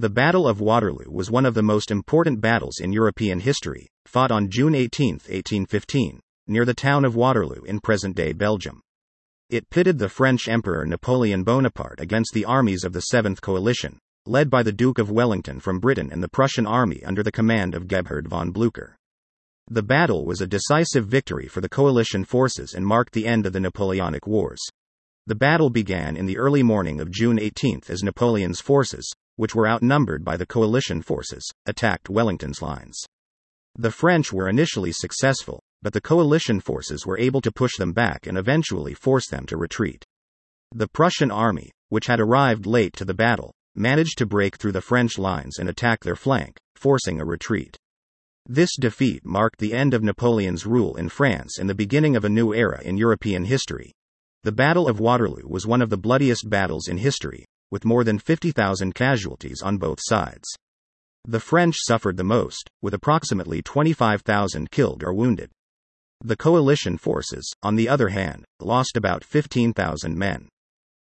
The Battle of Waterloo was one of the most important battles in European history, fought on June 18, 1815, near the town of Waterloo in present day Belgium. It pitted the French Emperor Napoleon Bonaparte against the armies of the Seventh Coalition, led by the Duke of Wellington from Britain and the Prussian army under the command of Gebhard von Blücher. The battle was a decisive victory for the coalition forces and marked the end of the Napoleonic Wars. The battle began in the early morning of June 18 as Napoleon's forces, which were outnumbered by the coalition forces, attacked Wellington's lines. The French were initially successful, but the coalition forces were able to push them back and eventually force them to retreat. The Prussian army, which had arrived late to the battle, managed to break through the French lines and attack their flank, forcing a retreat. This defeat marked the end of Napoleon's rule in France and the beginning of a new era in European history. The Battle of Waterloo was one of the bloodiest battles in history, with more than 50,000 casualties on both sides. The French suffered the most, with approximately 25,000 killed or wounded. The coalition forces, on the other hand, lost about 15,000 men.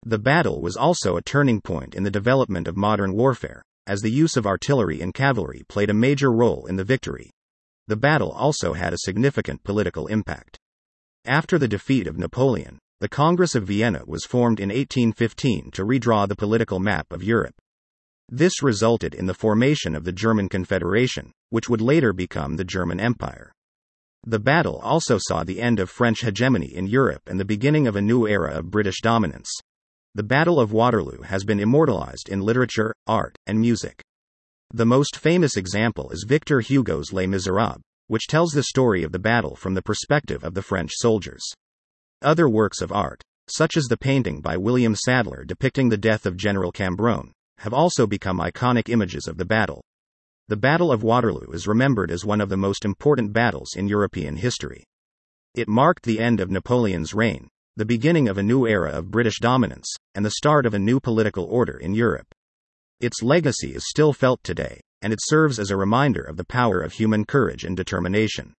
The battle was also a turning point in the development of modern warfare, as the use of artillery and cavalry played a major role in the victory. The battle also had a significant political impact. After the defeat of Napoleon, the Congress of Vienna was formed in 1815 to redraw the political map of Europe. This resulted in the formation of the German Confederation, which would later become the German Empire. The battle also saw the end of French hegemony in Europe and the beginning of a new era of British dominance. The Battle of Waterloo has been immortalized in literature, art, and music. The most famous example is Victor Hugo's Les Miserables, which tells the story of the battle from the perspective of the French soldiers. Other works of art, such as the painting by William Sadler depicting the death of General Cambronne, have also become iconic images of the battle. The Battle of Waterloo is remembered as one of the most important battles in European history. It marked the end of Napoleon's reign, the beginning of a new era of British dominance, and the start of a new political order in Europe. Its legacy is still felt today, and it serves as a reminder of the power of human courage and determination.